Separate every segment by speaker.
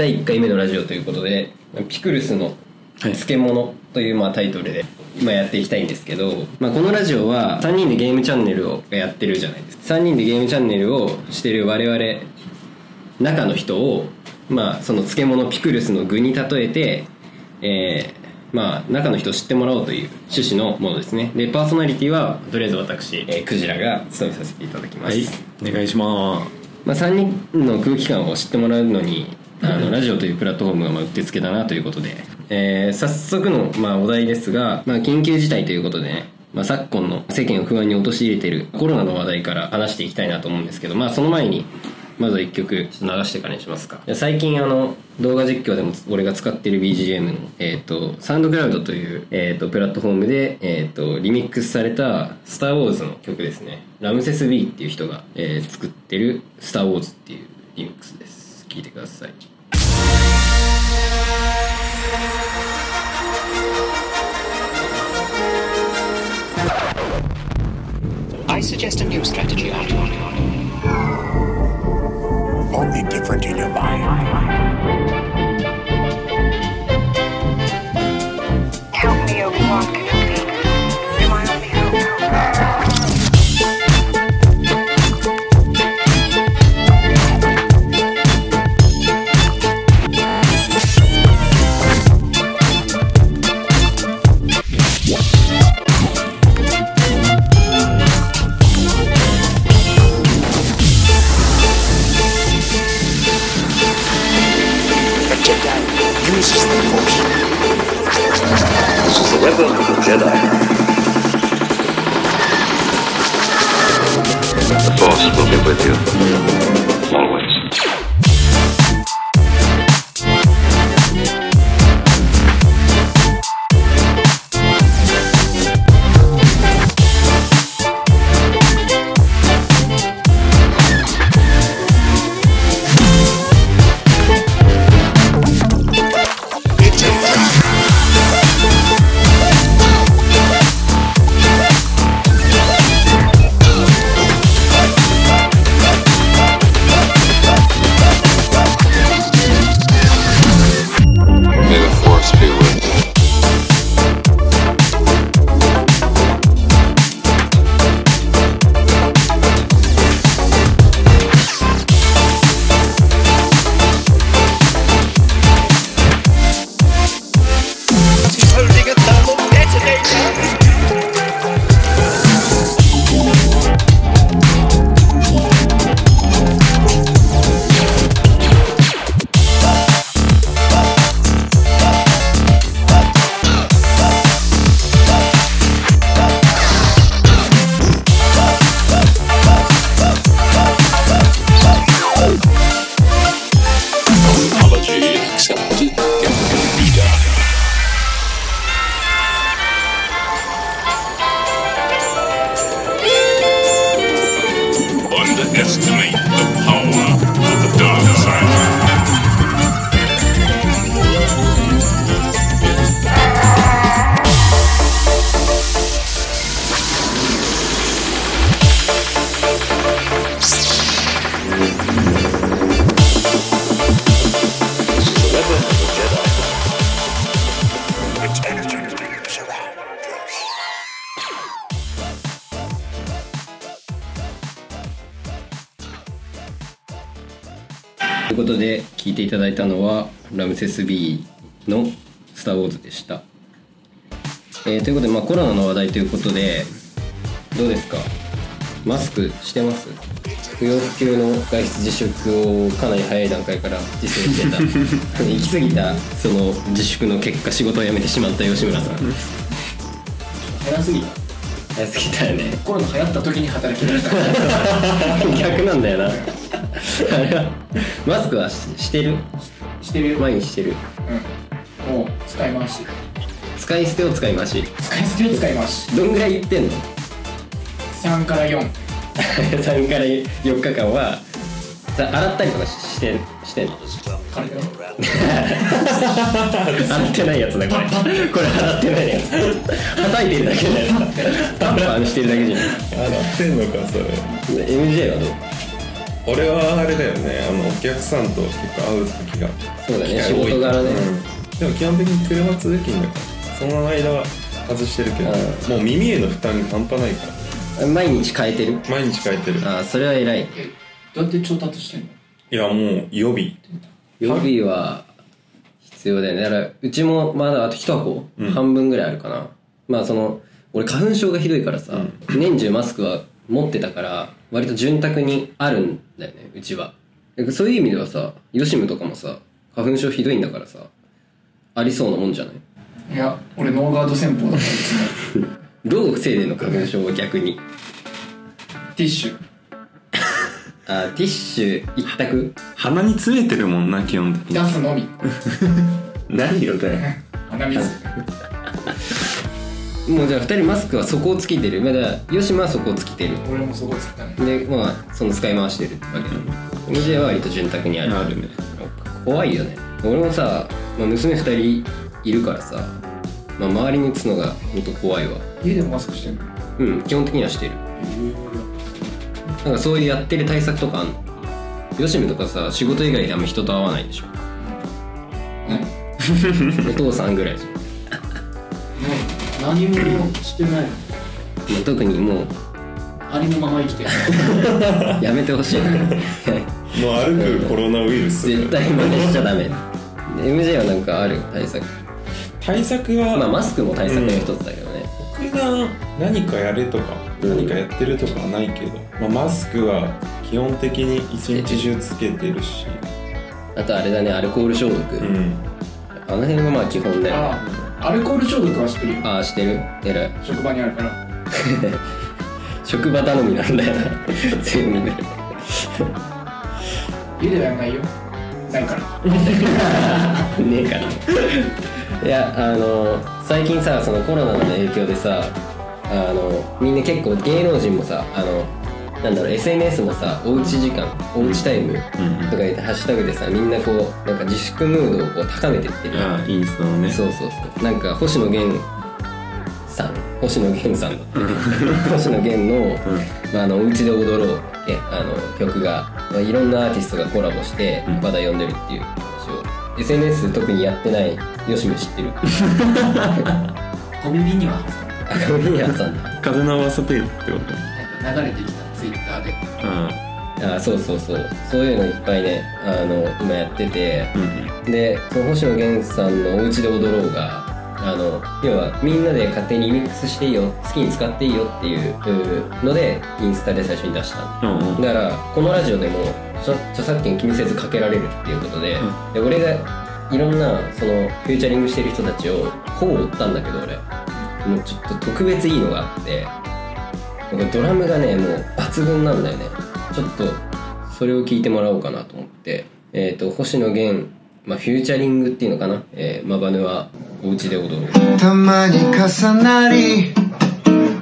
Speaker 1: 第1回目のラジオということでピクルスの漬物というまあタイトルで今やっていきたいんですけど、まあ、このラジオは3人でゲームチャンネルをやってるじゃないですか。3人でゲームチャンネルをしてる我々中の人を、まあ、その漬物ピクルスの具に例えて、えーまあ、中の人を知ってもらおうという趣旨のものですね。でパーソナリティはとりあえず私、えークジラが務めさせていただきます、
Speaker 2: はい。お願いしま
Speaker 1: まあ、3人の空気感を知ってもらうのにあのラジオというプラットフォームがまあうってつけだなということで、えー早速のまあお題ですが、まあ、緊急事態ということでね、まあ、昨今の世間を不安に陥れているコロナの話題から話していきたいなと思うんですけど、まあ、その前にまずは1曲流してからにしますか。最近あの動画実況でも俺が使っている BGM の、えー、とサンドクラウドという、えー、とプラットフォームで、えー、とリミックスされた「スター・ウォーズ」の曲ですね。ラムセス B っていう人が、えー作ってる「スター・ウォーズ」っていうリミックスです。聴いてください。
Speaker 3: Suggest a new strategy.
Speaker 1: はラムセス B の「スター・ウォーズ」でした、えーということで、まあ、コロナの話題ということでどうですか？マスクしてます？不要不急の外出自粛をかなり早い段階から実践してた。行き過ぎたその自粛の結果仕事を辞めてしまった吉村さん。
Speaker 2: 早すぎ
Speaker 1: 早すぎたよね。
Speaker 2: コロナ流行った時に働き出した。
Speaker 1: 逆なんだよな。あれはマスクはししてる？
Speaker 2: してるよ、
Speaker 1: 毎日してる。
Speaker 2: うん、もう使い回し。
Speaker 1: 使い捨てを使い回し。
Speaker 2: 使い捨てを使い回し。
Speaker 1: どんぐらい言ってんの
Speaker 2: ？3から4
Speaker 1: 3 から4日間はさ洗ったりとかしてしてんの
Speaker 2: 彼だよ。
Speaker 1: 洗ってないやつだこれ。これ洗ってないやつ。叩いてるだけだよ。パンパンしてるだけじゃない
Speaker 4: 洗ってんのかそれ。
Speaker 1: MJ はどう？
Speaker 4: 俺はあれだよね。あのお客さんと結構会う時が
Speaker 1: そうだね仕事柄ね、
Speaker 4: うんでも基本的に車通勤だからその間は外してるけど
Speaker 1: う
Speaker 4: もう耳への負担が半端ないか。ら
Speaker 1: 毎日変えてる？
Speaker 4: 毎日変えてる。
Speaker 1: ああそれは偉い。
Speaker 2: えどうやって調達してんの？
Speaker 4: いやもう予備。
Speaker 1: 予備は必要だよね。だからうちもまだあと1箱、
Speaker 4: うん。
Speaker 1: 半分ぐらいあるかな。まあその俺花粉症がひどいからさ、年中マスクは持ってたから割と潤沢にあるんだよねうちはでそういう意味ではさヨシムとかもさ花粉症ひどいんだからさありそうなもんじゃない？
Speaker 2: いや俺ノーガード戦法だったんですね
Speaker 1: どう防いでんの花粉症を逆に。
Speaker 2: ティッシュ。
Speaker 1: あティッシュ一択。
Speaker 4: 鼻に詰めてるもんな基本的
Speaker 2: 出すのみ。
Speaker 4: 何よだよ
Speaker 2: 鼻水。
Speaker 1: もうじゃあ2人マスクは底をつけてる。まだヨシムは底をつけてる。
Speaker 2: 俺もそこつけたね。
Speaker 1: でまあその使い回してるわけだ MJ は割と潤沢にある
Speaker 4: あるね
Speaker 1: 怖いよね。俺もさ、まあ、娘2人いるからさ、まあ、周りに打つのが本当怖いわ。
Speaker 2: 家でもマスクしてんの？
Speaker 1: うん基本的にはしてる。なんかそういうやってる対策とかあんの？ヨシムとかさ仕事以外であんま人と会わないでしょ。
Speaker 2: 何
Speaker 1: お父さんぐらいじゃん、
Speaker 2: 何もしてない
Speaker 1: まあ、特にもう
Speaker 2: ありのまま生きてる。
Speaker 1: やめてほしい
Speaker 4: もう歩くコロナウイルス
Speaker 1: 絶対真似しちゃダメ。MJ はなんかある対策。
Speaker 4: 対策は、
Speaker 1: まあマスクも対策の一つだけどね、
Speaker 4: 僕が何かやれとか、
Speaker 1: うん。
Speaker 4: 何かやってるとかはないけど、まあ、マスクは基本的に一日中つけてるし、
Speaker 1: あとあれだねアルコール消毒、
Speaker 4: うん、
Speaker 1: あの辺がまあ基本だよ。ね
Speaker 2: あアルコール消毒はしてるよ。
Speaker 1: ああしてる？偉い。
Speaker 2: 職場にあるから。
Speaker 1: 職場頼みなんだよな。全部
Speaker 2: 家ではやんないよ。ないから。
Speaker 1: ねえから。いやあの最近さそのコロナの影響でさあのみんな結構芸能人もさあのなんだろう SNS のさおうち時間おうちタイムとか言ってハッシュタグでさみんなこうなんか自粛ムードをこう高めてってる。
Speaker 4: あインスタのね。
Speaker 1: そうそうそう。なんか星野源さん。星野源さん。だ星野源の「まあ、あのおうちで踊ろう」ってあの曲が、まあ、いろんなアーティストがコラボして
Speaker 4: うん。
Speaker 1: まだ読んでるっていう話を。SNS 特にやってないよしみ知ってる
Speaker 2: 小耳 には
Speaker 1: あゴミ屋さんだ。
Speaker 4: 風の噂程度ってこ
Speaker 2: なんか流れてきたツイッターで。
Speaker 4: とうん。
Speaker 1: あそうそうそう。そういうのいっぱいねあの今やってて。
Speaker 4: うん
Speaker 1: でその星野源さんの「おうちで踊ろうが」あの要はみんなで勝手にリミックスしていいよ好きに使っていいよっていうのでインスタで最初に出したの。
Speaker 4: うんうん。
Speaker 1: だからこのラジオでも著著作権気にせずかけられるっていうことで,、で俺がいろんなそのフューチャリングしてる人たちをほぼ追ったんだけど俺。もうちょっと特別いいのがあってドラムがねもう抜群なんだよね。ちょっとそれを聞いてもらおうかなと思って。えっ、と星野源まあ、フューチャリングっていうのかな、えー、マバヌはお家で踊ろう。
Speaker 5: たまに重なり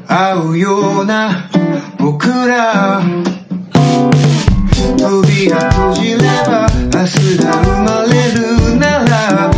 Speaker 5: 合うような僕ら。扉閉じれば明日が生まれるなら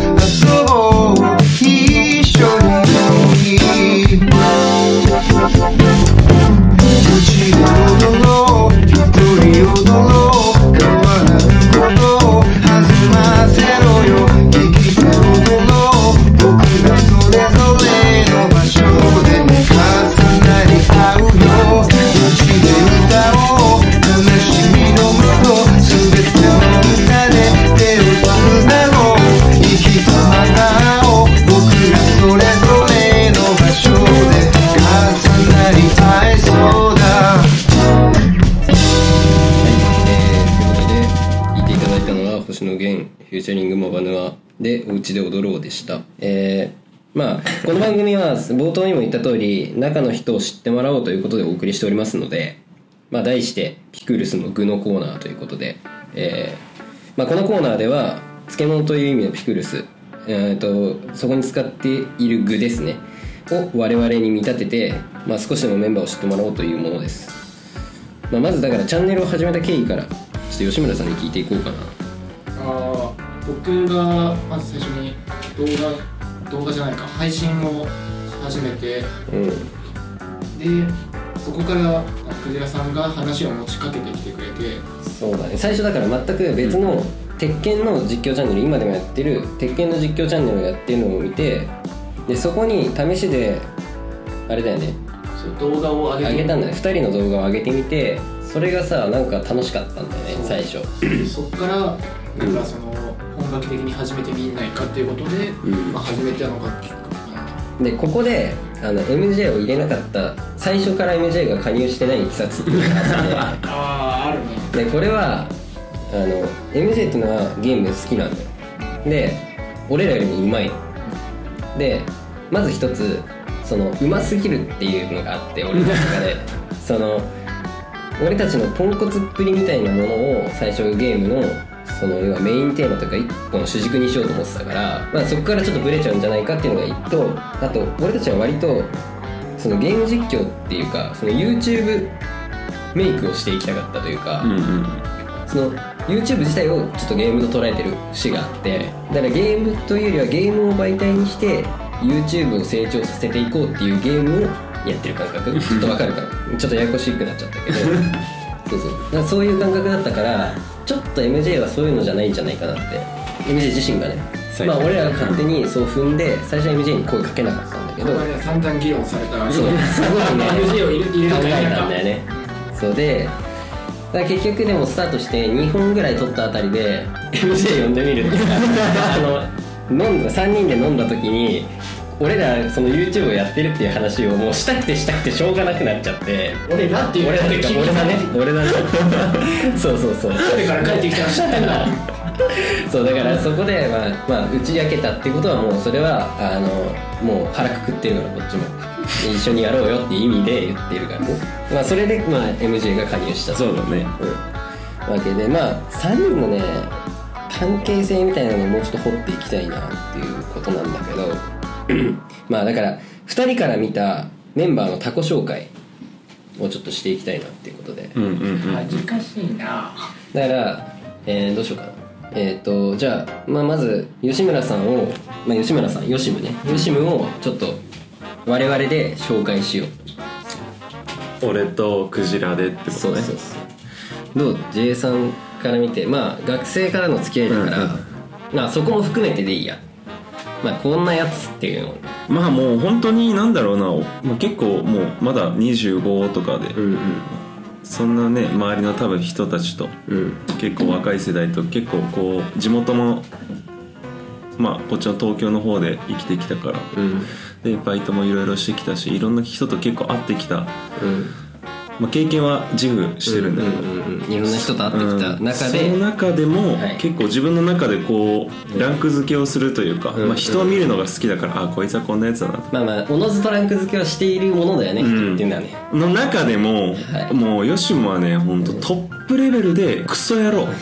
Speaker 1: ューチャリングモバヌアでおうちで踊ろうでした。えー、まあこの番組は冒頭にも言った通り中の人を知ってもらおうということでお送りしておりますのでまあ題してピクルスの具のコーナーということでえー、まあこのコーナーでは漬物という意味のピクルスえー、とそこに使っている具ですねを我々に見立てて、まあ、少しでもメンバーを知ってもらおうというものです。まあ、まずだからチャンネルを始めた経緯からちょっと吉村さんに聞いていこうかな。
Speaker 2: 僕がまず最初に動画動画じゃないか配信を始めて
Speaker 1: うん。
Speaker 2: でそこからクジラさんが話を持ちかけてきてくれて
Speaker 1: そうだね。最初だから全く別の鉄拳の実況チャンネル今でもやってる鉄拳の実況チャンネルをやってるのを見てでそこに試しであれだよね。
Speaker 2: 動画を上げ
Speaker 1: たんだよ2人の動画を上げてみてそれがさなんか楽しかったんだよね最初。
Speaker 2: そっからなんかその本格的に始めてみんないかっていうことで、
Speaker 1: ん。
Speaker 2: まあ、始めたのがきっか。け
Speaker 1: でここであの MJ を入れなかった最初から MJ が加入してないいきさつっていうのがあって。
Speaker 2: あああるね。
Speaker 1: でこれはあの MJ っていうのはゲーム好きなんだよ。で俺らよりもうまい。のでまず一つそのうますぎるっていうのがあって俺の中で。その俺たちのポンコツっぷりみたいなものを最初ゲームのその要はメインテーマというか一個の主軸にしようと思ってたから、まあ、そこからちょっとブレちゃうんじゃないかっていうのが一とあと俺たちは割とそのゲーム実況っていうかその YouTube メイクをしていきたかったというか、
Speaker 4: うんうん。
Speaker 1: その YouTube 自体をちょっとゲームと捉えてる節があってだからゲームというよりはゲームを媒体にして YouTube を成長させていこうっていうゲームをやってる感覚。ちょっとわかるかな。ちょっとややこしくなっちゃったけど そうそうだからそういう感覚だったからちょっと MJ はそういうのじゃないんじゃないかなって。MJ 自身がね。まあ俺らが勝手にそう踏んで最初は MJ に声かけなかったんだけど。
Speaker 2: これは散々議論された。
Speaker 1: そう。すごいね。
Speaker 2: MJ を入れ入れる
Speaker 1: 考え
Speaker 2: か入れな
Speaker 1: たんだよね。そうでだから結局でもスタートして2本ぐらい取ったあたりで MJ 呼んでみるっていうか。あの飲んだ3人で飲んだ時に俺らその YouTube をやってるっていう話をもうしたくてしたくてしょうがなくなっちゃって。
Speaker 2: 俺らっていう
Speaker 1: 俺らっていうか
Speaker 2: 君
Speaker 1: 俺だね俺だねそうそうそう。
Speaker 2: 誰から帰ってきたの知ってんだ。
Speaker 1: そうだからそこで、まあまあ、打ち明けたってことはもうそれはあのもう腹くくってるからこっちも。一緒にやろうよっていう意味で言ってるから。ね、まあ、それで、まあ、MJ が加入した
Speaker 4: そうだね。
Speaker 1: うん、わけでまあ3人のね関係性みたいなのをもうちょっと掘っていきたいなっていうことなんだけどまあだから2人から見たメンバーのタコ紹介をちょっとしていきたいなっていうことで、
Speaker 4: うんうんうん
Speaker 2: 難しいな。
Speaker 1: だから、えーどうしようかな。えっ、とじゃあ、まあ、まず吉村さんを、まあ、吉村さん吉ムね。吉ムをちょっと我々で紹介しよう。
Speaker 4: 俺とクジラでってことね。
Speaker 1: そうそうそう。どう？J さんから見てまあ学生からの付き合いだから、
Speaker 4: うんうん。
Speaker 1: まあそこも含めてでいいやまあこんなやつっていう。のを
Speaker 4: まあもう本当になんだろうな、まあ、結構もうまだ25とかで、
Speaker 1: うん
Speaker 4: そんなね周りの多分人たちと
Speaker 1: うんうん。
Speaker 4: 結構若い世代と結構こう地元のまあこっちの東京の方で生きてきたから。
Speaker 1: うん。
Speaker 4: でバイトもいろいろしてきたしいろんな人と結構会ってきた、
Speaker 1: うん
Speaker 4: まあ、経験は自負してるんだけど、
Speaker 1: うんうんうんいろんな人と会ってきた
Speaker 4: うん。
Speaker 1: 中で、
Speaker 4: その中でも、
Speaker 1: はい。
Speaker 4: 結構自分の中でこうランク付けをするというか、
Speaker 1: うん
Speaker 4: まあ、人を見るのが好きだから、あこいつはこんなやつだな
Speaker 1: まあまあおのずとランク付けはしているものだよね、
Speaker 4: うん。
Speaker 1: 人っていうのはね。
Speaker 4: の中でも、
Speaker 1: はい。
Speaker 4: もうヨシモはね本当トップレベルでクソ野郎。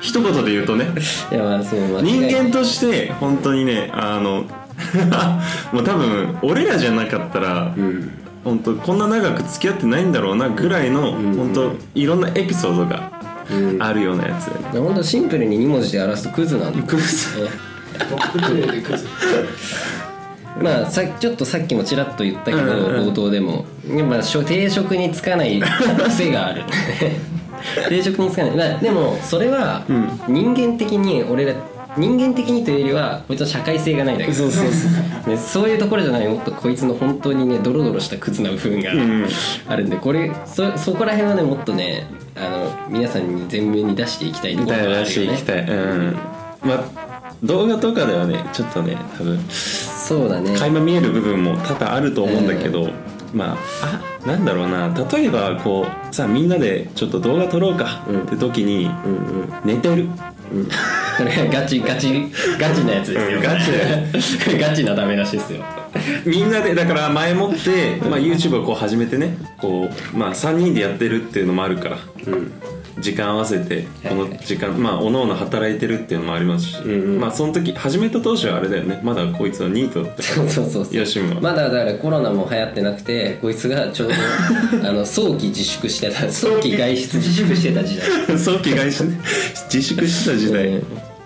Speaker 4: 一言で言うとね。
Speaker 1: いやまあそう
Speaker 4: 人間として本当にねあの もう多分俺らじゃなかったら、
Speaker 1: うん
Speaker 4: 本当こんな長く付き合ってないんだろうなぐらいの、
Speaker 1: ん
Speaker 4: 本当いろんなエピソードが
Speaker 1: うん。
Speaker 4: あるようなやつだよね、
Speaker 1: 本当シンプルに2文字で表すとクズなんだ
Speaker 4: クズ。
Speaker 1: まあさちょっとさっきもちらっと言ったけど、
Speaker 4: うんうん
Speaker 1: 冒頭でも。やっぱしょ定職に就かない 癖がある。定職に就かない、まあ、でもそれは人間的に俺ら人間的にというよりはこいつの社会性がないだけ。そうそうそう、ね、そういうところじゃないもっとこいつの本当にねドロドロしたクズな部分が
Speaker 4: ん。
Speaker 1: あるんでこれそそこら辺はねもっとねあの皆さんに前面に出していきたいところがあるよね。
Speaker 4: 出していきたい。うん。まあ動画とかではねちょっとね多分
Speaker 1: そうだね。
Speaker 4: 垣間見える部分も多々あると思うんだけど、まああなんだろうな。例えばこうさみんなでちょっと動画撮ろうか。
Speaker 1: うん。
Speaker 4: って時に、
Speaker 1: うんうん。
Speaker 4: 寝てる。
Speaker 1: これガチガチガチなやつですよ、
Speaker 4: うんガチ。
Speaker 1: ガチなダメ出しですよ。
Speaker 4: みんなでだから前もって、まあ、YouTube をこう始めてね。こう、まあ、3人でやってるっていうのもあるから、時間合わせてこの時間、まあおのおの働いてるっていうのもありますし、
Speaker 1: んうん。
Speaker 4: まあその時始めた当初はあれだよね。まだこいつはニートだった。か
Speaker 1: そうそうそうそう。
Speaker 4: ら吉村。
Speaker 1: まだだからコロナも流行ってなくてこいつがちょうど あの早期自粛してた 早期外出。自粛してた時代。
Speaker 4: 早期外出。ね自粛してた時代、
Speaker 1: うん。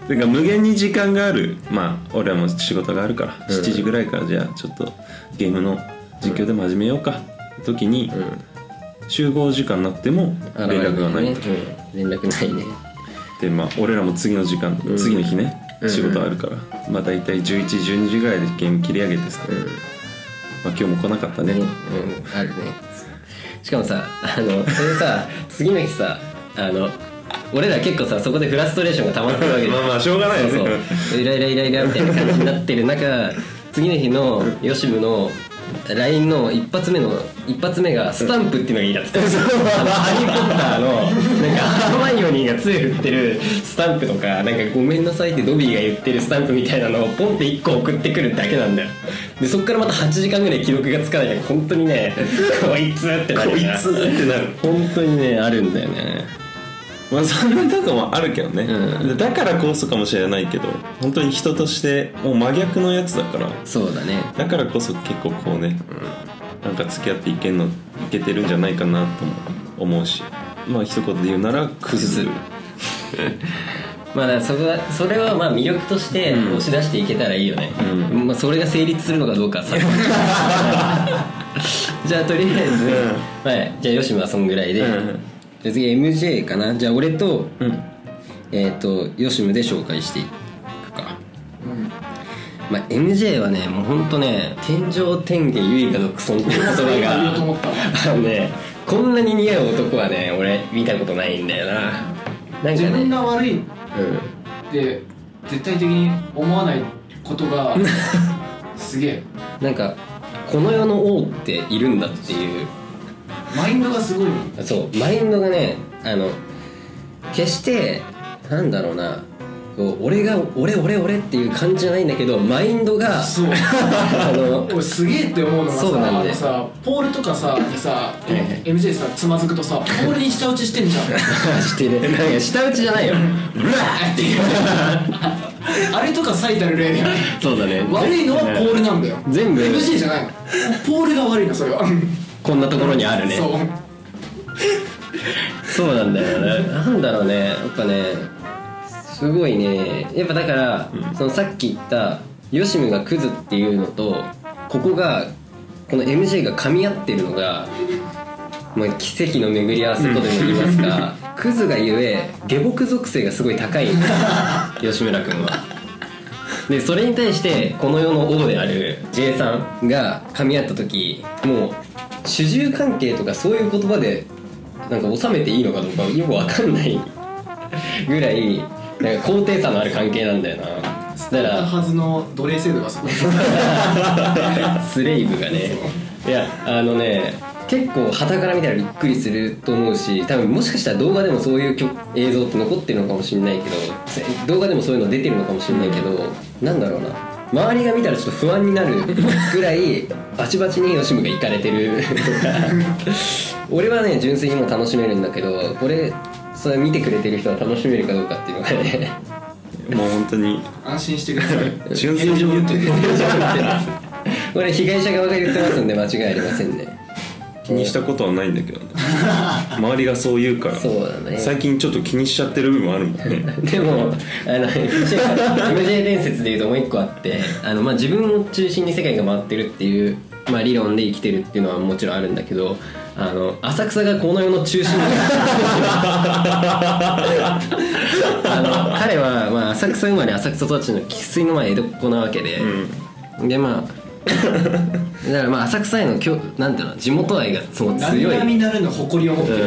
Speaker 4: てか無限に時間がある。まあ俺らも仕事があるから、
Speaker 1: うん。
Speaker 4: 7時ぐらいからじゃあちょっとゲームの実況でも始めようか、時に、集合時間になっても連絡がない、
Speaker 1: うん、連絡ないね。
Speaker 4: でまあ俺らも次の時間、
Speaker 1: ん。
Speaker 4: 次の日ね
Speaker 1: うん。
Speaker 4: 仕事あるから、まあ大体11時12時ぐらいでゲーム切り上げてさ、
Speaker 1: うん。
Speaker 4: まあ、今日も来なかったね、
Speaker 1: うん。あるね。しかもさあのそれさ 次の日さあの俺ら結構さそこでフラストレーションが溜まってるわけで
Speaker 4: まあまあしょうがないよね。
Speaker 1: そうそう。イライライライラみたいな感じになってる中次の日のヨシムの LINE の一発目の一発目がスタンプっていうのがいいなっつ あのハリー・ポッターのなんかハーマイオニーが杖振ってるスタンプとかなんかごめんなさいってドビーが言ってるスタンプみたいなのをポンって1個送ってくるだけなんだよ。でそっからまた8時間ぐらい記録がつかない。から本当にね こいつってなる
Speaker 4: こいつってなる。
Speaker 1: 本当にねあるんだよね
Speaker 4: まあそんなとこもあるけどね、
Speaker 1: うん。
Speaker 4: でだからこそかもしれないけど本当に人としてもう真逆のやつだから。
Speaker 1: そうだね。
Speaker 4: だからこそ結構こうね、なんか付き合っていけんのいけてるんじゃないかなとも思うし。まあ一言で言うならクズ。
Speaker 1: まあだからそこはそれはまあ魅力として押し出していけたらいいよね、
Speaker 4: う
Speaker 1: まあ、それが成立するのかどうかはさ。じゃあとりあえず、はい、じゃあよしはそんぐらいで、
Speaker 4: うん
Speaker 1: じゃあ次 MJ かな。じゃあ俺と,、
Speaker 4: うん。
Speaker 1: えっ、とヨシムで紹介していくか、まあ、MJ はねもうほんとね天上天下唯我独尊っていう言葉
Speaker 2: 言おうと思っ
Speaker 1: が
Speaker 2: た
Speaker 1: あのねこんなに似合う男はね俺見たことないんだよな。なんかね。
Speaker 2: 自分が悪いっ
Speaker 1: うん。
Speaker 2: て絶対的に思わないことが すげえ。
Speaker 1: なんかこの世の王っているんだっていう
Speaker 2: マインドがすごい。
Speaker 1: そうマインドがねあの決してなんだろうなこう俺が俺俺俺っていう感じじゃないんだけどマインドが
Speaker 2: そう。
Speaker 1: あの
Speaker 2: 俺すげえって思うのがさ
Speaker 1: そうなんだよ。
Speaker 2: あのさポールとかさにさ
Speaker 1: はい
Speaker 2: MJ さつまずくとさポールに舌打ちしてんじゃん。
Speaker 1: してる。なんか舌打ちじゃないよ。
Speaker 2: ブラーって。い うあれとか最たる例だよね。
Speaker 1: そうだね。
Speaker 2: 悪いのはポールなんだよ。
Speaker 1: 全部。
Speaker 2: MJ じゃないの。ポールが悪いのそれは
Speaker 1: こんなところにあるね。
Speaker 2: そう。
Speaker 1: そうなんだよね。なんだろうね。やっぱねすごいね。やっぱだから、そのさっき言ったヨシムがクズっていうのとここがこの MJ が噛み合ってるのが、まあ、奇跡の巡り合わせとでも言いますか クズがゆえ下僕属性がすごい高い。吉村君は。でそれに対してこの世の王である J さんが噛み合った時もう主従関係とかそういう言葉でなんか収めていいのかどうかよくわかんないぐらいなんか高低差のある関係なんだよな。そした
Speaker 2: た
Speaker 1: ら
Speaker 2: はずの奴隷制度がすごい
Speaker 1: スレイブがね。いやあのね結構傍から見たらびっくりすると思うし多分もしかしたら動画でもそういう曲映像って残ってるのかもしれないけどせ動画でもそういうの出てるのかもしれないけどなんだろうな周りが見たらちょっと不安になるぐらいバチバチにヨシムが行かれてる。俺はね純粋にもう楽しめるんだけどこれそれ見てくれてる人は楽しめるかどうかっていうのがね。
Speaker 4: もう本当に。
Speaker 2: 安心してください。
Speaker 4: 純粋に
Speaker 2: 炎上運転
Speaker 1: これ被害者側が言ってますんで間違いありませんね
Speaker 4: 気にしたことはないんだけどね。周りがそう言うから。
Speaker 1: そうだね。
Speaker 4: 最近ちょっと気にしちゃってる部分もあるもんね。
Speaker 1: でもあの MJ, 伝説でいうともう一個あってあの、まあ、自分を中心に世界が回ってるっていう、まあ、理論で生きてるっていうのはもちろんあるんだけどあの浅草がこの世の中心に あの彼は、まあ、浅草生まれ浅草育ちの生粋のまあ江戸っ子なわけで、でまあ だからまあ浅草へのきょなんていうの地元愛がすごい強い。
Speaker 2: 並々ならぬ誇りを持ってる。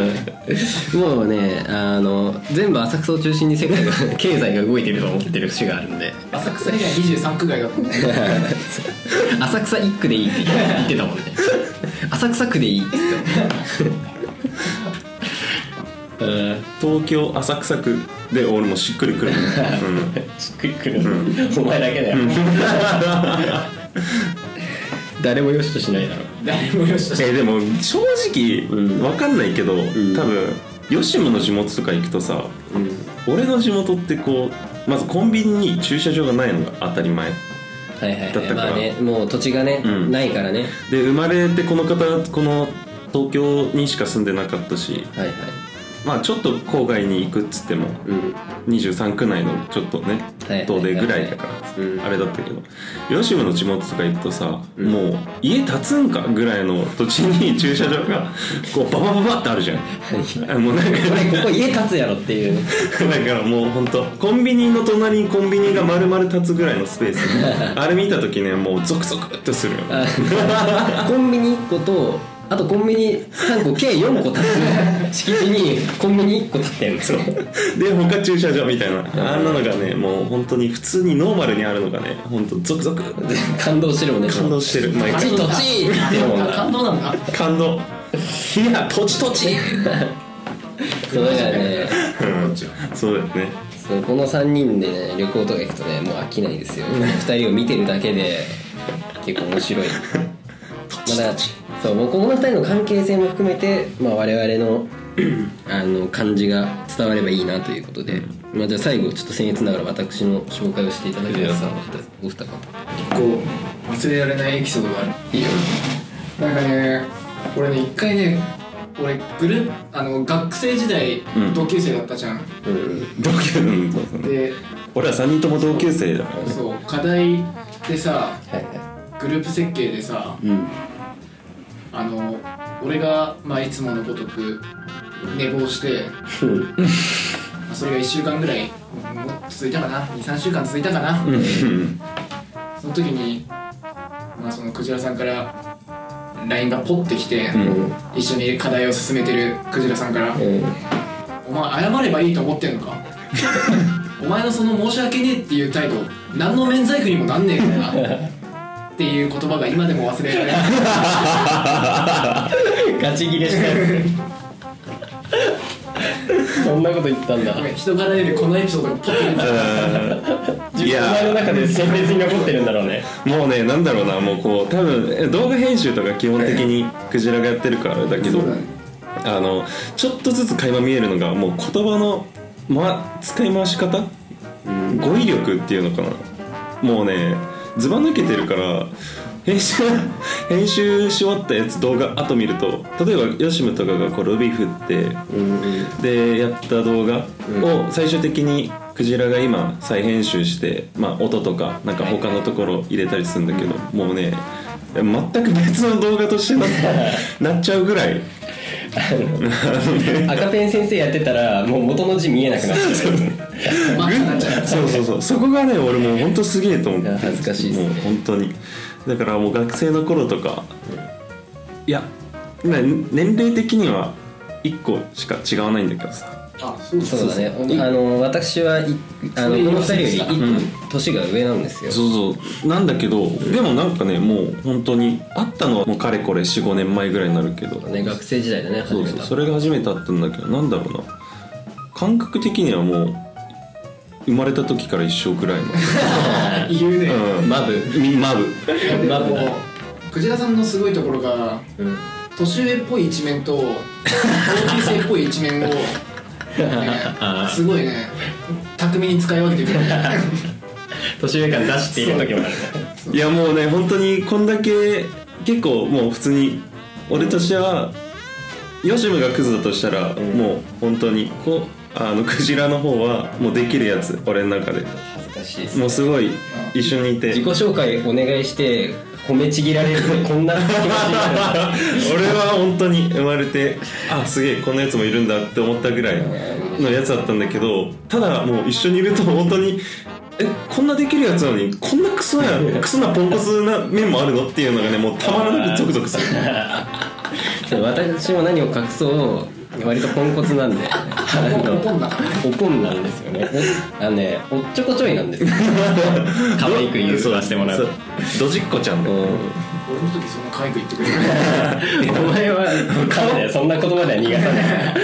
Speaker 1: うん。もうねあの全部浅草を中心に世界が 経済が動いてると思ってる節があるんで。
Speaker 2: 浅草以外23区外だと思う
Speaker 1: 浅草一区でいいって言ってたもんね。浅草区でいいって言ってたもん。うん
Speaker 4: 東京浅草区で俺もしっくりくる、うん、
Speaker 1: しっくりくる、お前だけだよ誰もよしとしないだろ
Speaker 2: 誰もよしとして
Speaker 4: えでも正直
Speaker 1: うん。
Speaker 4: わかんないけど、
Speaker 1: ん。
Speaker 4: 多分吉野の地元とか行くとさ俺の地元ってこうまずコンビニに駐車場がないのが当たり前。
Speaker 1: はいはいはい。
Speaker 4: だったから。
Speaker 1: まあねもう土地がね、
Speaker 4: うん。
Speaker 1: ないからね。
Speaker 4: で生まれてこの方この東京にしか住んでなかったし、
Speaker 1: はいはい
Speaker 4: まあちょっと郊外に行くっつっても
Speaker 1: うん。
Speaker 4: 23区内のちょっとね
Speaker 1: はい
Speaker 4: 遠出ぐらいだから
Speaker 1: うん。
Speaker 4: あれだったけど。吉部の地元とか行くとさ、
Speaker 1: うん。
Speaker 4: もう家建つんかぐらいの土地に駐車場がこうババババってあるじゃん。あもうなんか
Speaker 1: これここ家建つやろっていう。
Speaker 4: だからもう本当コンビニの隣にコンビニが丸々立つぐらいのスペース あれ見た時ねもうゾクゾクっとするよ
Speaker 1: コンビニ1個とあとコンビニ3個計4個建つ敷地にコンビニ1個建ってんですよ。
Speaker 4: で他駐車場みたいな。あんなのがねもう本当に普通にノーマルにあるのがね本当ゾクゾク。
Speaker 1: 感動してるもんね。
Speaker 4: 感動してる。毎回。
Speaker 1: 土地土地って
Speaker 2: 感動なんだ。
Speaker 4: 感動。いや土地土地。
Speaker 1: そうだからね
Speaker 4: うん。そうだよね。
Speaker 1: そうこの3人でね旅行とか行くとねもう飽きないですよ。2人を見てるだけで結構面白い。まだそうもうこの2人の関係性も含めて、まあ、我々の あの感じが伝わればいいなということで、まあ、じゃあ最後ちょっと僭越ながら私の紹介をしていただけますかお二方。
Speaker 2: こう忘れられないエピソードがある。
Speaker 1: いいよ。
Speaker 2: なんかね俺ね一回ね俺グループあの学生時代
Speaker 4: うん。
Speaker 2: 同級生だったじゃん、
Speaker 1: うん
Speaker 4: 同級うんそうそう。
Speaker 2: で
Speaker 4: 俺ら3人とも同級生だからね。
Speaker 2: そう課題でさ
Speaker 1: はいは
Speaker 2: グループ設計でさ
Speaker 1: いうん
Speaker 2: あの俺が、まあ、いつものごとく寝坊して、まあ、それが1週間ぐらい続いたかな。23週間続いたかな、
Speaker 4: うん。
Speaker 2: その時に、まあ、そのクジラさんから LINE がポッてきて、
Speaker 4: ん。
Speaker 2: 一緒に課題を進めてるクジラさんから
Speaker 1: うん「
Speaker 2: お前謝ればいいと思ってんのか？お前のその申し訳ねえっていう態度何の免罪符にもなんねえから。な」っていう言葉が今でも忘れられない。
Speaker 1: ガチギレしたやつ。そんなこと言ったんだ。
Speaker 2: 人柄よりこのエピソードがポッて出てきた
Speaker 4: い
Speaker 1: お前の
Speaker 4: や
Speaker 1: 中で鮮烈に残ってるんだろうね。
Speaker 4: もうねなんだろうなもうこう多分え動画編集とか基本的にクジラがやってるからだけど
Speaker 2: ね。
Speaker 4: あのちょっとずつ垣間見えるのがもう言葉の、ま、使い回し方、語彙力っていうのかな？もうねずば抜けてるから編集編集し終わったやつ動画後見ると例えばヨシムとかがこうロビー振ってでやった動画を最終的にクジラが今再編集して、まあ、音とかなんか他のところ入れたりするんだけど、もうね全く別の動画としてな なっちゃうぐらい
Speaker 1: 赤ペン先生やってたらもう元の字見えなくなっちゃう。
Speaker 4: そうそうそう。そこがね俺もう本当すげえと思って
Speaker 1: 恥ずかしいっす。ね
Speaker 4: もう本当に。だからもう学生の頃とかいやな年齢的には1個しか違わないんだけどさ。
Speaker 2: あそう
Speaker 1: そうだね。あの私はいあのこの2人より1個年が上なんですよ。
Speaker 4: そうそう。なんだけどでもなんかねもう本当に会ったのはもうかれこれ45年前ぐらいになるけど。
Speaker 1: ね。学生時代でね
Speaker 4: そうそう。それが初めて会ったんだけどなんだろうな。感覚的にはもう生まれた時から一緒ぐらいの。
Speaker 2: 言うね、
Speaker 4: うん。
Speaker 1: マブ。
Speaker 4: マブ。
Speaker 2: で
Speaker 1: マブ
Speaker 2: クジラさんのすごいところが
Speaker 1: うん。
Speaker 2: 年上っぽい一面と同級生っぽい一面を、ね、すごいね。巧みに使い分けてくる
Speaker 1: 年上感出している時もあるね
Speaker 4: いやもうね本当にこんだけ結構もう普通に俺としてはヨシムがクズだとしたら、もう本当にこうあのクジラの方はもうできるやつ。俺の中で
Speaker 1: 恥ずかしいです
Speaker 4: もうすごい一緒にいて。
Speaker 1: 自己紹介お願いして褒めちぎられるとこんな気持ちになる。
Speaker 4: 俺は本当に生まれてあすげえこんなやつもいるんだって思ったぐらいのやつだったんだけどただもう一緒にいると本当にえこんなできるやつなのにこんなクソや クソなポンコツな面もあるのっていうのがねもうたまらなくゾクゾクする。
Speaker 1: 私も何を隠そう割とポンコツなんで。あの
Speaker 2: おぽんだ。
Speaker 1: おぽんなんですよね。おあのねおっちょこちょいなんですよ。可愛く言うさせてもらう。
Speaker 4: ドジっ子ちゃんだよ。
Speaker 2: 俺の時そんな可愛く言ってくれる
Speaker 1: お前は分かんないそんな言葉では逃がさない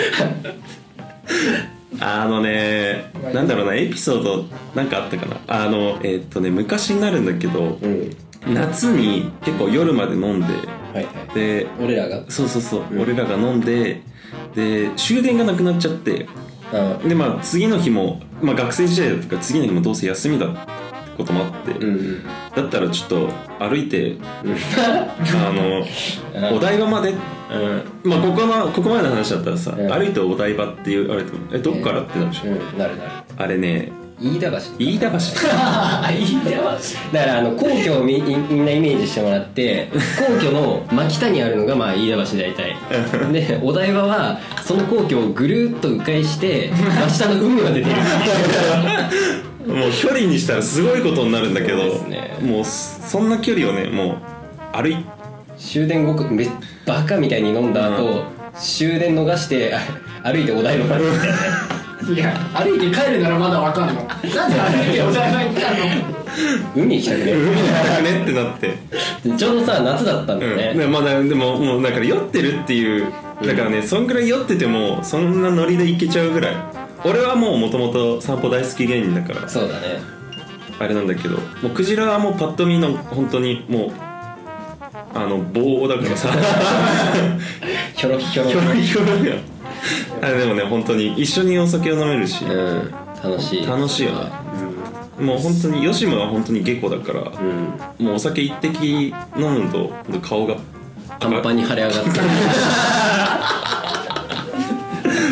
Speaker 4: あのねなんだろうなエピソードなんかあったかな。あのえーっとね昔になるんだけど
Speaker 1: うん。
Speaker 4: 夏に結構夜まで飲んで
Speaker 1: はいはい。
Speaker 4: で
Speaker 1: 俺らが？
Speaker 4: そうそうそう、俺らが飲んでで終電がなくなっちゃって
Speaker 1: あ
Speaker 4: でまあ次の日も、まあ、学生時代だったから次の日もどうせ休みだってこともあって、
Speaker 1: うん
Speaker 4: だったらちょっと歩いて あのお台場まで
Speaker 1: うん。
Speaker 4: まあここのここまでの話だったらさ、
Speaker 1: うん。
Speaker 4: 歩いてお台場って言われてもえどっからってなるでしょ、
Speaker 1: うん。なるなる。
Speaker 4: あれね
Speaker 1: 飯田橋。
Speaker 4: 飯田橋。
Speaker 2: だ
Speaker 1: からあの皇居をみみみんなイメージしてもらって皇居の真北にあるのがまあ飯田橋大体。でお台場はその皇居をぐるっと迂回して真下の海まで出る。
Speaker 4: もう距離にしたらすごいことになるんだけど
Speaker 1: そうですね。
Speaker 4: もうそんな距離をねもう歩い
Speaker 1: 終電ごくめバカみたいに飲んだ後、終電逃してあ歩いてお台場まで。行って
Speaker 2: いや歩いて帰るならまだわかんの。なんで歩いてお台場行ったの？
Speaker 1: 海行きたくね
Speaker 4: 海だねってなって、
Speaker 1: ちょうどさ夏だったんだよ
Speaker 4: うん。
Speaker 1: ね、
Speaker 4: でまあだでももうだから酔ってるっていうだからね、そんぐらい酔っててもそんなノリでいけちゃうぐらい。俺はもうもともと散歩大好き芸人だから
Speaker 1: そうだね。
Speaker 4: あれなんだけどもうクジラはもうパッと見の本当にもうあの棒だからさ。
Speaker 1: ひょろひょろ。
Speaker 4: ひょろひょろやでもね本当に一緒にお酒を飲めるし、
Speaker 1: うん。楽しい。
Speaker 4: 楽しいよね、もう本当に吉村は本当に下戸だから、
Speaker 1: うん。
Speaker 4: もうお酒一滴飲むと顔が
Speaker 1: パンパンに腫れ上がって。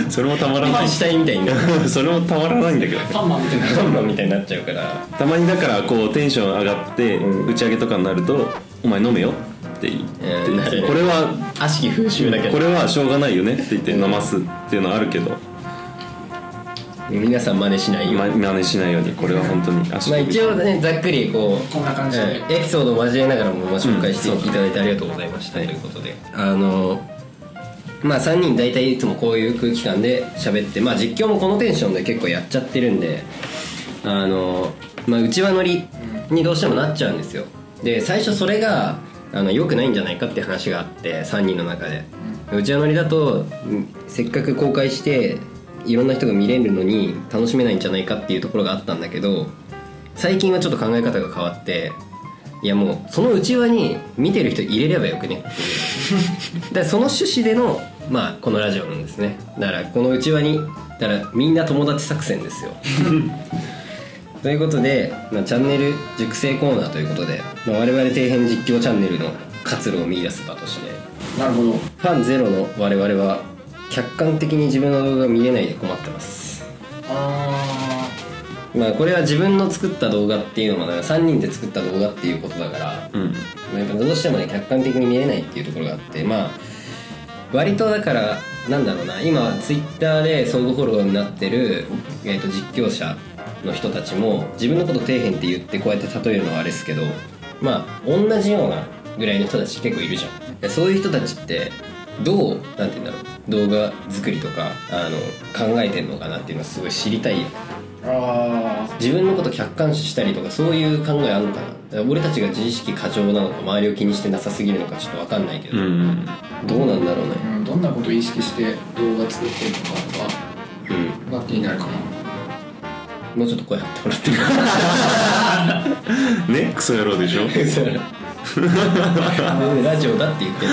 Speaker 4: それもたまらない。
Speaker 1: 死体みたいにな。る
Speaker 4: それもたまらないんだけど。
Speaker 2: パンマンみたいな。
Speaker 1: パンマンみたいになっちゃうから。
Speaker 4: たまにだからこうテンション上がって、
Speaker 1: うん。
Speaker 4: 打ち上げとかになると「お前飲めよ」って言って、
Speaker 1: うん。なる
Speaker 4: これは
Speaker 1: 悪しき風習だけど
Speaker 4: これはしょうがないよねって言って飲ますっていうのはあるけど、
Speaker 1: 皆さん真似しないよ
Speaker 4: ま、真似しないようにこれは本当に。足
Speaker 1: まあ一応ねざっくりこう
Speaker 2: こんな感じで。
Speaker 1: うんエピソードを交えながらもまあ紹介して
Speaker 4: うん
Speaker 1: いただいてありがとうございました、ということで。あのまあ3人大体いつもこういう空気感で喋ってまあ実況もこのテンションで結構やっちゃってるんであのまあ内輪乗りにどうしてもなっちゃうんですよ。で最初それがあの良くないんじゃないかって話があって3人の中で。内輪乗りだとうんせっかく公開していろんな人が見れるのに楽しめないんじゃないかっていうところがあったんだけど最近はちょっと考え方が変わっていやもうその内輪に見てる人入れればよくねっていう。でその趣旨でのまあこのラジオなんですね。だからこの内輪にだからみんな友達作戦ですよ ということで、まあ、チャンネル熟成コーナーということで、まあ、我々底辺実況チャンネルの活路を見出す場として。
Speaker 2: なるほど。
Speaker 1: ファンゼロの我々は客観的に自分の動画が見れないで困ってます。
Speaker 2: あ
Speaker 1: まあこれは自分の作った動画っていうのもだから3人で作った動画っていうことだから、
Speaker 4: うん。
Speaker 1: まあやっぱどうしてもね客観的に見れないっていうところがあってまあ割とだからなんだろうな今ツイッターで相互フォローになってる、えー、と実況者の人たちも自分のこと底辺って言ってこうやって例えるのはあれですけどまあ同じようなぐらいの人たち結構いるじゃん。でそういう人たちってどうなんて言うんだろう。動画作りとかあの考えてんのかなっていうのはすごい知りたい
Speaker 2: ーあ
Speaker 1: 自分のこと客観視したりとかそういう考えあるのかな。だから俺たちが自意識過剰なのか周りを気にしてなさすぎるのかちょっと分かんないけど、
Speaker 4: うん
Speaker 1: どうなんだろうね。
Speaker 2: ー、うん、どんなことを意識して動画作ってるのか
Speaker 1: うん。
Speaker 2: とかが気になるかな
Speaker 1: もうちょっと声張ってもらっていい。
Speaker 4: ねクソ野郎でしょ？
Speaker 1: ラジオだって言ってる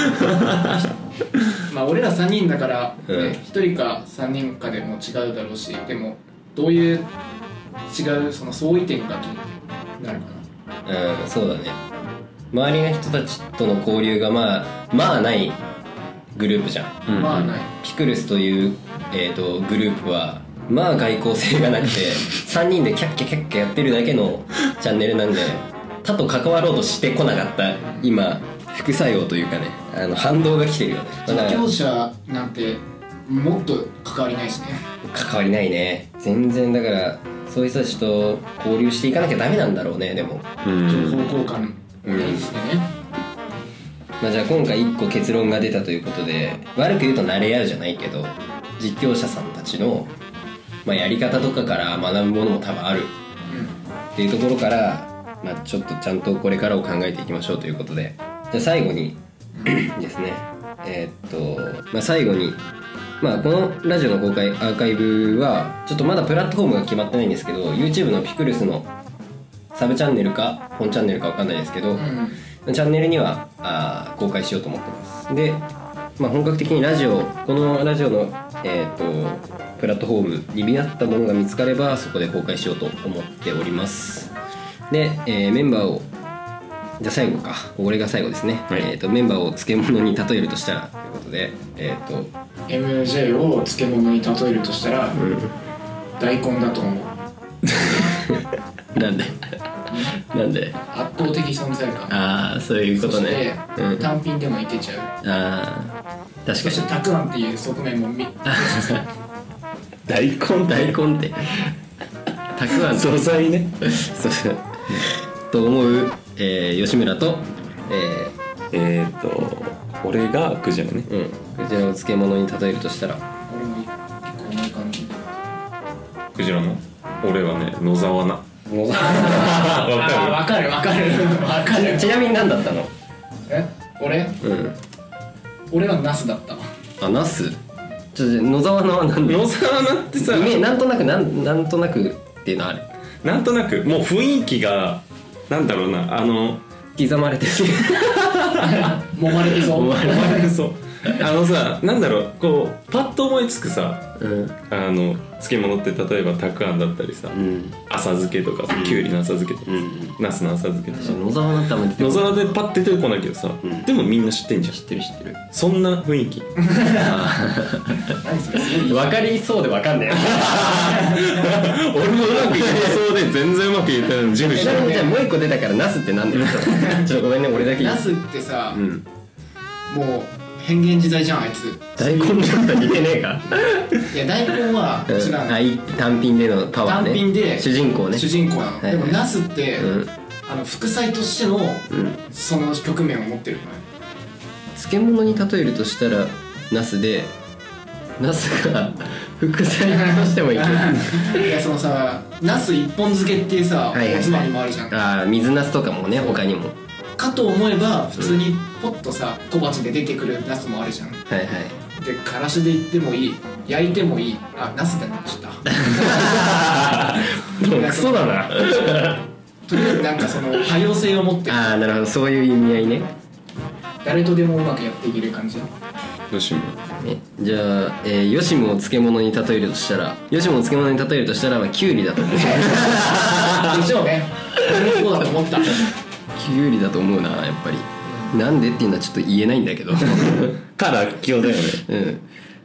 Speaker 2: まあ俺ら3人だから、ね
Speaker 1: うん。
Speaker 2: 1人か3人かでも違うだろうしでもどういう違うその相違点が気になるか
Speaker 1: うんそうだね。周りの人たちとの交流がまあまあないグループじゃん
Speaker 2: な、
Speaker 4: うん。
Speaker 2: まあない。
Speaker 1: ピクルスという、えー、とグループはまあ外交性がなくて3人でキャッキャキャッキャやってるだけのチャンネルなんで他と関わろうとしてこなかった今副作用というかねあの反動が来てるよね。
Speaker 2: 実況者なんてもっと関わりないしね。
Speaker 1: 関わりないね。全然だからそういう人たちと交流していかなきゃダメなんだろうねでも、
Speaker 4: うん。
Speaker 2: 情報交換をねしてね、
Speaker 1: まあ、じゃあ今回1個結論が出たということで悪く言うと慣れ合うじゃないけど実況者さんたちの、まあ、やり方とかから学ぶものも多分あるっていうところから、まあ、ちょっとちゃんとこれからを考えていきましょうということでじゃあ最後にですねえーっと、まあ、最後に、まあ、このラジオの公開アーカイブはちょっとまだプラットフォームが決まってないんですけど YouTube のピクルスのサブチャンネルか本チャンネルかわかんないですけど、
Speaker 2: うん。
Speaker 1: チャンネルにはあー公開しようと思ってます。で、まあ、本格的にラジオこのラジオの、えー、とプラットフォームに見合ったものが見つかればそこで公開しようと思っております。で、えーメンバーをじゃあ最後か。俺が最後ですね、
Speaker 4: はい。
Speaker 1: えー、とメンバーを漬物に例えるとしたらということでえっ、と。
Speaker 2: MJ を漬物に例えるとしたら、大根だと思う。
Speaker 1: なんで？なんで。
Speaker 2: 圧倒的存在感。
Speaker 1: ああそういうことね。
Speaker 2: そして、
Speaker 1: うん、あ
Speaker 2: 単品でもいけちゃう。
Speaker 1: あー確
Speaker 2: そして
Speaker 1: か
Speaker 2: たくあんっていう側面もみ
Speaker 4: 大根
Speaker 1: に大根って。たくあん。
Speaker 4: 素材ね。
Speaker 1: そうそう。と思う、えー吉村と、え
Speaker 4: えっ、と俺がクジラね。
Speaker 1: ーうん、こちらを漬物に例えるとしたら。
Speaker 2: 俺も結構重い感じ
Speaker 4: クジラの？俺はね野沢菜わ
Speaker 2: あー
Speaker 4: か
Speaker 2: わかるわかる。わかる。
Speaker 1: ちなみに何だったの？
Speaker 2: え？俺？
Speaker 1: うん。
Speaker 2: 俺はナスだったわ。
Speaker 1: あナス？ちょっと野沢菜は何？で
Speaker 4: る野沢菜ってさ
Speaker 1: イメなんとなくなんなんとなくっていうのある。
Speaker 4: なんとなくもう雰囲気がなんだろうなあの
Speaker 1: 刻まれてる。
Speaker 2: 揉まれてそう。
Speaker 1: 揉まれ
Speaker 4: そう。あのさなんだろうこうパッと思いつくさ
Speaker 1: うん。
Speaker 4: あの漬物って例えばたくあんだったりさ、
Speaker 1: うん。
Speaker 4: 浅漬けとかさきゅうりの浅漬けとかさ、ナスの浅漬けとか。
Speaker 1: 野沢菜って
Speaker 4: 野沢でパッて出てこないけどさ、
Speaker 1: ん。
Speaker 4: でもみんな知ってんじゃん。
Speaker 1: 知ってる知ってる。
Speaker 4: そんな雰囲気。
Speaker 2: 何それ？すごい
Speaker 1: 分かりそうで分かんない
Speaker 4: 俺もうまくいかなそうで全然うまくいかないの自負し
Speaker 1: ちなみに
Speaker 4: て
Speaker 1: じゃあもう一個出たからナスってなんだよ ちょっとごめんね俺だけ
Speaker 2: ナスってさ、
Speaker 1: うん。
Speaker 2: もう変幻自在じゃんあいつ。
Speaker 1: 大根ちょっと似てねえか。
Speaker 2: いや大根は違うの、
Speaker 1: うん。あい単品でのパワーね。
Speaker 2: 単品で
Speaker 1: 主人公ね。
Speaker 2: 主人公なの、
Speaker 1: いはい。
Speaker 2: でもナスって、
Speaker 1: うん。
Speaker 2: あの副菜としての、その局面を持ってるのよ
Speaker 1: 漬物に例えるとしたらナスでナスが 副菜としてもいける。
Speaker 2: いやそのさナス一本漬けっていうさ、
Speaker 1: はいはいはい。
Speaker 2: おつまみもあるじゃん。
Speaker 1: ああ水ナスとかもね他にも
Speaker 2: かと思えば普通にポッとさ小鉢で出てくるナスもあるじゃん。
Speaker 1: はいはい。
Speaker 2: でからしでいってもいい。焼いてもいい。あナスだねちょっと。
Speaker 1: クソだな。
Speaker 2: とりあえずなんかその多様性を持って。る
Speaker 1: ああなるほど。そういう意味合いね。
Speaker 2: 誰とでもうまくやっていける感じ？
Speaker 4: よしも
Speaker 1: ねじゃあ、えー、ヨシムを漬物に例えるとしたらヨシムを漬物に例えるとしたら、まあ、キュウリだと思う。
Speaker 2: でしょうね。俺もそうだと思った
Speaker 1: キュウリだと思うなやっぱり。なんでっていうのはちょっと言えないんだけど。
Speaker 4: からっきょうだよね。
Speaker 1: うん。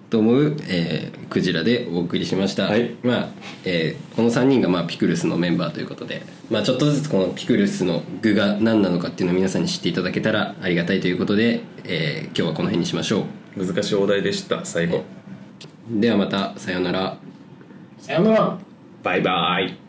Speaker 1: と思う、えークジラでお送りしました、
Speaker 4: はい。
Speaker 1: まあえーこの3人が、まあ、ピクルスのメンバーということで、まあ、ちょっとずつこのピクルスの具が何なのかっていうのを皆さんに知っていただけたらありがたいということで、えー今日はこの辺にしましょ
Speaker 4: 難しいお題でした最後。
Speaker 1: うではまたさようなら。
Speaker 2: さよなら。
Speaker 4: バイバイ